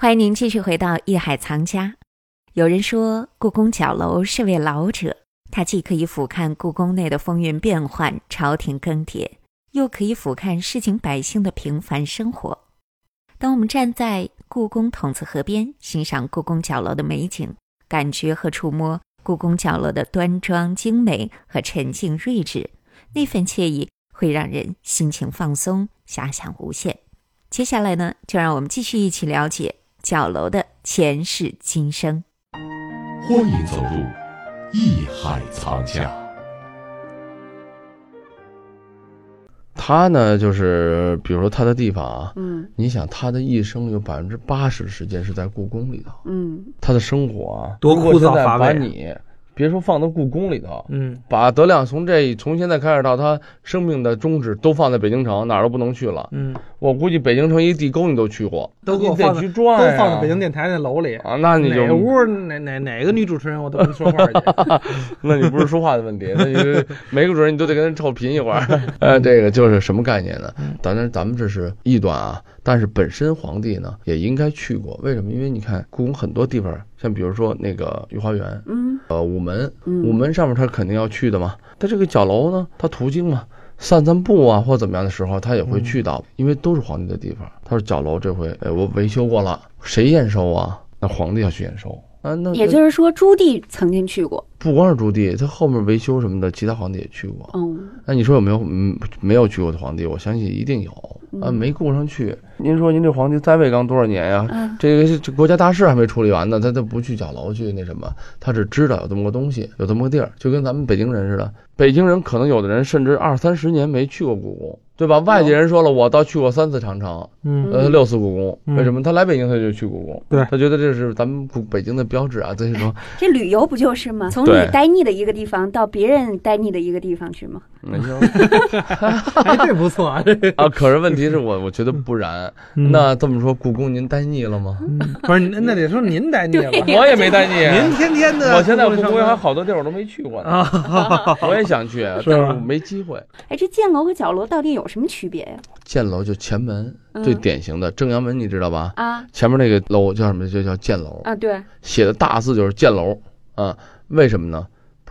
欢迎您继续回到《艺海藏家》。有人说，故宫角楼是位老者，它既可以俯瞰故宫内的风云变幻、朝廷更迭，又可以俯瞰市井百姓的平凡生活。当我们站在故宫筒子河边，欣赏故宫角楼的美景，感觉和触摸故宫角楼的端庄精美和沉静睿智，那份惬意会让人心情放松，遐想无限。接下来呢，就让我们继续一起了解角楼的前世今生。欢迎走入艺海藏家。他呢，就是比如说他的地方啊，嗯你想他的一生有百分之八十的时间是在故宫里头，嗯他的生活啊，多枯燥乏味啊把你别说放到故宫里头，嗯，把德亮从这从现在开始到他生命的终止都放在北京城，哪儿都不能去了。嗯，我估计北京城一地沟你都去过，都给我放在去转呀都放在北京电台那楼里。啊，那你就哪屋哪哪哪个女主持人我都跟说话去。那你不是说话的问题，那你每 个主任你都得跟人臭贫一会儿。呃，这个就是什么概念呢？当然咱们这是异端啊，但是本身皇帝呢也应该去过。为什么？因为你看故宫很多地方，像比如说那个御花园，嗯呃，午门，嗯午门上面他肯定要去的嘛。他这个角楼呢，他途经嘛，散散步啊或怎么样的时候，他也会去到，因为都是皇帝的地方。他说角楼这回，哎，我维修过了，谁验收啊？那皇帝要去验收啊。那也就是说，朱棣曾经去过。不光是朱棣，他后面维修什么的，其他皇帝也去过。嗯那你说有没有嗯没有去过的皇帝？我相信一定有啊，没顾上去。您说您这皇帝在位刚多少年呀？嗯这个这国家大事还没处理完呢，他他不去角楼去那什么，他只知道有这么个东西，有这么个地儿，就跟咱们北京人似的。北京人可能有的人甚至二三十年没去过故宫，对吧？外地人说了，我倒去过三次长城，嗯呃，六次故宫。嗯为什么？他来北京他就去故宫，对他觉得这是咱们故北京的标志啊。这是说，这旅游不就是吗？从你对待腻的一个地方到别人待腻的一个地方去吗？你说 哎，这不错啊，这个。啊，可是问题是我我觉得不然。嗯那这么说，故宫您待腻了吗？嗯不是，那得说您待腻了。我也没待腻。您天天的，我现在故宫还好多地儿我都没去过呢，啊，我也想去，但是我没机会。哎，这箭楼和角楼到底有什么区别呀？箭楼就前门嗯最典型的正阳门，你知道吧？啊前面那个楼叫什么？就叫箭楼，啊，对，写的大字就是箭楼啊。为什么呢？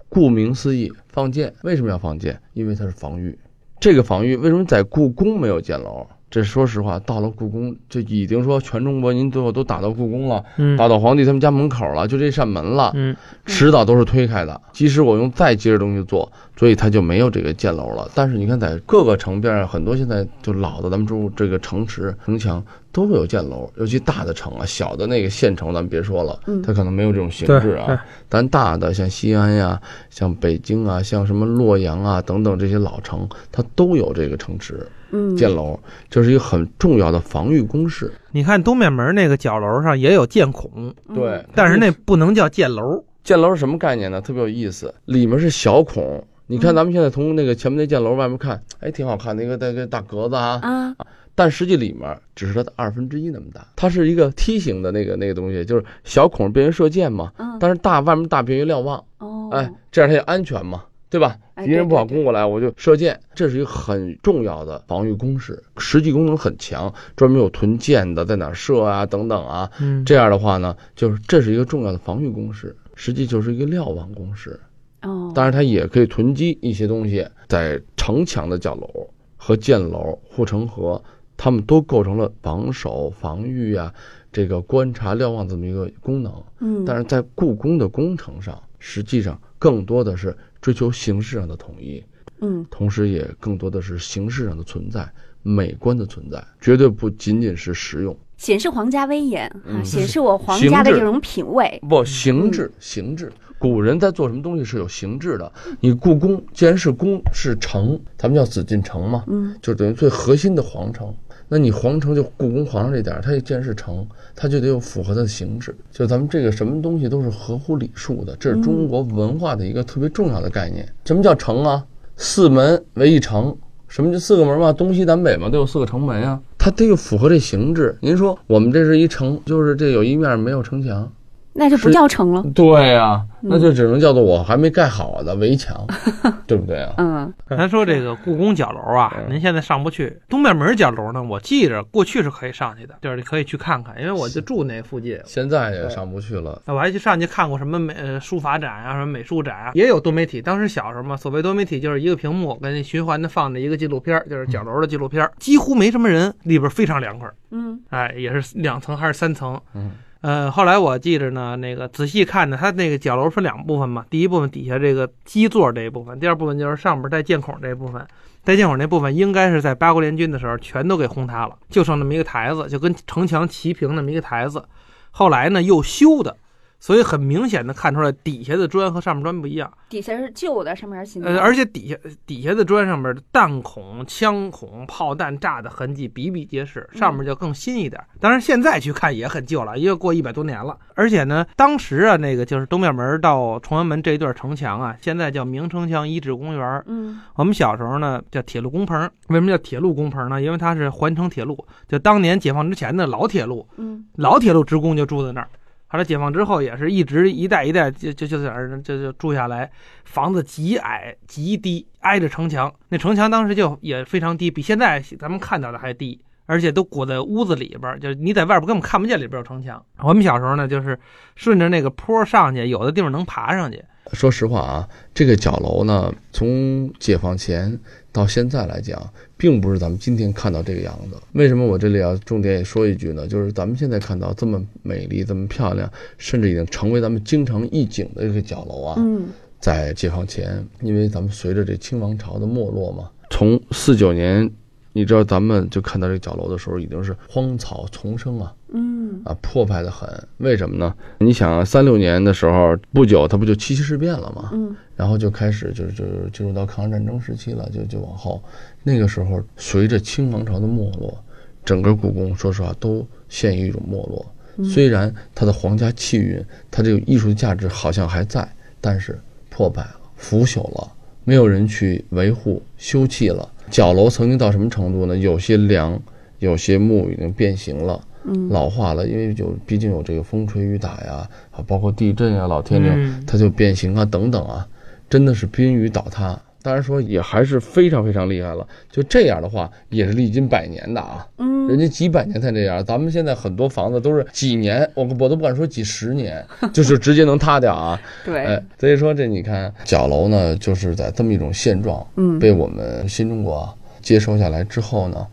顾名思义，放箭。为什么要放箭？因为它是防御。这个防御为什么在故宫没有箭楼？这说实话，到了故宫这已经说全中国您最后都打到故宫了，嗯打到皇帝他们家门口了，就这扇门了。嗯迟早都是推开的。即使我用再结实东西做，所以它就没有这个箭楼了。但是你看，在各个城边上，很多现在就老的咱们中这个城池城墙都会有箭楼，尤其大的城啊，小的那个县城咱们别说了，嗯它可能没有这种形式啊。对但大的像西安呀、像北京啊、像什么洛阳啊等等这些老城，它都有这个城池嗯，箭楼，这是一个很重要的防御工事。你看东面门那个角楼上也有箭孔，嗯对，但是那不能叫箭楼。箭楼是什么概念呢？特别有意思，里面是小孔。你看咱们现在从那个前面那箭楼外面看，哎，挺好看的一个那个大格子啊，啊，但实际里面只是它的二分之一那么大，它是一个梯形的那个那个东西，就是小孔便于射箭嘛，嗯，但是大外面大便于瞭望，哦，哎，这样它也安全嘛，对吧？哎敌人不好攻过来，我就射箭，这是一个很重要的防御工事，实际功能很强，专门有囤箭的，在哪射啊等等啊，嗯，这样的话呢，就是这是一个重要的防御工事，实际就是一个瞭望工事。哦，当然，它也可以囤积一些东西，在城墙的角楼和箭楼、护城河，它们都构成了防守、防御啊，这个观察、瞭望这么一个功能。嗯，但是在故宫的工程上，实际上更多的是追求形式上的统一，嗯同时也更多的是形式上的存在、美观的存在，绝对不仅仅是实用。显示皇家威严啊，嗯显示我皇家的这种品味。不，形制，形制。古人在做什么东西是有形制的。你故宫既然是宫是城，咱们叫紫禁城嘛，嗯，就等于最核心的皇城。那你皇城就故宫皇上这点儿，它既然是城，它就得有符合它的形制。就咱们这个什么东西都是合乎礼数的，这是中国文化的一个特别重要的概念。什么叫城啊？四门为一城。什么叫四个门嘛？东西南北嘛，都有四个城门呀、它得有符合这形制。您说我们这是一城，就是这有一面没有城墙，那就不叫城了。对呀、那就只能叫做我还没盖好的围墙，对不对啊？嗯咱说这个故宫角楼啊，嗯您现在上不去。东面门角楼呢，我记着过去是可以上去的，就是你可以去看看，因为我就住那附近。现在也上不去了。我还去上去看过什么美呃书法展啊，什么美术展啊，也有多媒体。当时小时候嘛，所谓多媒体就是一个屏幕跟循环的放着一个纪录片儿，就是角楼的纪录片儿，几乎没什么人，里边非常凉快儿。嗯哎，也是两层还是三层？嗯，呃，后来我记着呢，那个仔细看呢，它那个角楼分两部分嘛，第一部分底下这个基座这一部分，第二部分就是上边带箭孔这一部分。带箭孔那部分应该是在八国联军的时候全都给轰塌了，就剩那么一个台子，就跟城墙齐平那么一个台子。后来呢又修的，所以很明显的看出来底下的砖和上面砖不一样。底下是旧的，上面是新的。呃，而且底下底下的砖上面弹孔、枪孔、炮弹炸的痕迹比比皆是，上面就更新一点。当然现在去看也很旧了，因为过一百多年了。而且呢，当时啊，那个就是东面门到崇文门这一段城墙啊，现在叫明城墙遗址公园。嗯我们小时候呢叫铁路工棚，为什么叫铁路工棚呢？因为它是环城铁路，就当年解放之前的老铁路，嗯老铁路职工就住在那儿。后来解放之后，也是一直一代一代就就就在那儿就就住下来，房子极矮极低，挨着城墙。那城墙当时就也非常低，比现在咱们看到的还低，而且都裹在屋子里边，就是你在外边根本看不见里边有城墙。我们小时候呢，就是顺着那个坡上去，有的地方能爬上去。说实话啊，这个角楼呢，从解放前到现在来讲，并不是咱们今天看到这个样子。为什么我这里要重点也说一句呢？就是咱们现在看到这么美丽、这么漂亮，甚至已经成为咱们京城一景的这个角楼啊，嗯在解放前，因为咱们随着这清王朝的没落嘛，从四九年，你知道咱们就看到这个角楼的时候，已经是荒草丛生啊。嗯啊，破败的很。为什么呢？你想啊，三六年的时候，不久它不就七七事变了吗？嗯然后就开始就是就是进入到抗日战争时期了，就就往后，那个时候随着清王朝的没落，整个故宫说实话都陷于一种没落。虽然它的皇家气韵，它这个艺术价值好像还在，但是破败了、腐朽了，没有人去维护、修葺了。角楼曾经到什么程度呢？有些梁、有些木已经变形了。嗯老化了，因为有毕竟有这个风吹雨打呀，啊，包括地震呀、老天爷嗯它就变形啊等等啊，真的是濒于倒塌。当然说也还是非常非常厉害了。就这样的话，也是历经百年的啊，嗯人家几百年才这样，咱们现在很多房子都是几年，我我都不敢说几十年，就是直接能塌掉啊。对哎，所以说这你看角楼呢，就是在这么一种现状，嗯被我们新中国接收下来之后呢，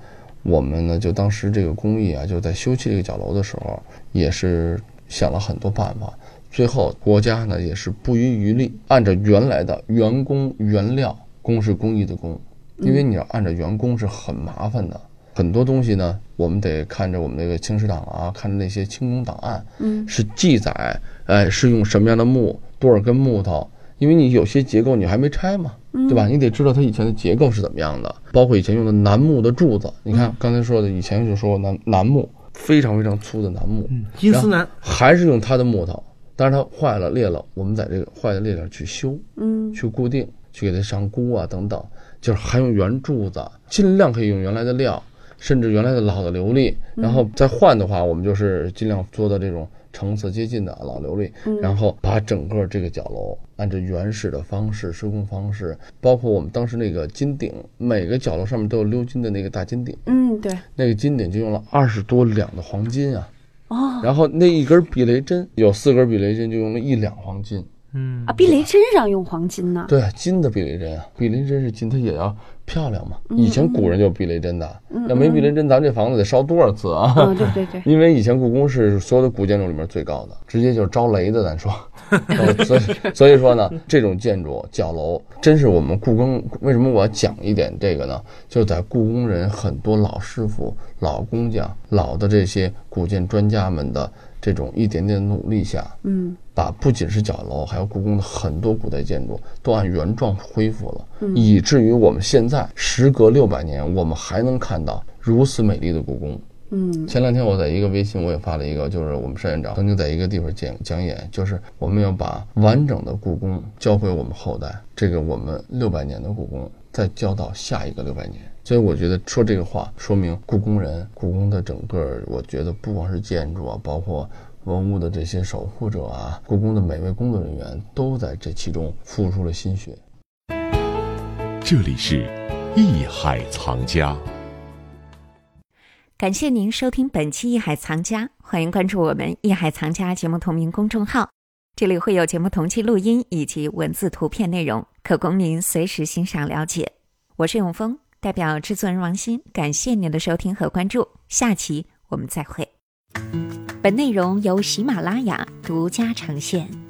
我们呢就当时这个工艺啊，就在修砌这个角楼的时候，也是想了很多办法。最后国家呢也是不遗余力，按照原来的原工原料，工是工艺的工，因为你要按照员工是很麻烦的，很多东西呢，我们得看着我们那个清史档啊，看着那些清宫档案，嗯。是记载，哎，是用什么样的木，多少根木头，因为你有些结构你还没拆嘛，嗯。对吧？你得知道它以前的结构是怎么样的，包括以前用的楠木的柱子，你看刚才说的，以前就说过楠楠木非常非常粗的楠木，嗯，金丝楠，还是用它的木头，但是它坏了裂了，我们在这个坏的裂了去修，嗯。去固定，去给它上箍啊等等，就是还用原柱子，尽量可以用原来的料，甚至原来的老的琉璃，然后再换的话，我们就是尽量做到这种层次接近的老琉璃，然后把整个这个角楼按照原始的方式施工方式，包括我们当时那个金顶，每个角楼上面都有鎏金的那个大金顶，嗯对。那个金顶就用了二十多两的黄金啊，哦。然后那一根避雷针有四根避雷针就用了一两黄金。嗯啊，避雷针上用黄金呢。对，金的避雷针啊，避雷针是金，它也要漂亮嘛。以前古人就避雷针的，要没避雷针，咱这房子得烧多少次啊？嗯，对对对，因为以前故宫是所有的古建筑里面最高的，直接就是招雷的。咱说，呃 所以所以说呢，这种建筑角楼真是我们故宫。为什么我要讲一点这个呢？就在故宫人很多老师傅、老工匠、老的这些古建专家们的这种一点点努力下，嗯把不仅是角楼，还有故宫的很多古代建筑都按原状恢复了，嗯以至于我们现在时隔六百年，我们还能看到如此美丽的故宫。嗯前两天我在一个微信我也发了一个，就是我们单院长曾经在一个地方讲讲演，就是我们要把完整的故宫交回我们后代，这个我们六百年的故宫再交到下一个六百年。所以我觉得说这个话，说明故宫人、故宫的整个，我觉得不光是建筑啊，包括文物的这些守护者啊，故宫的每位工作人员都在这其中付出了心血。这里是艺海藏家。感谢您收听本期《艺海藏家》，欢迎关注我们“艺海藏家”节目同名公众号，这里会有节目同期录音以及文字、图片内容，可供您随时欣赏了解。我是永峰，代表制作人王鑫，感谢您的收听和关注，下期我们再会。本内容由喜马拉雅独家呈现。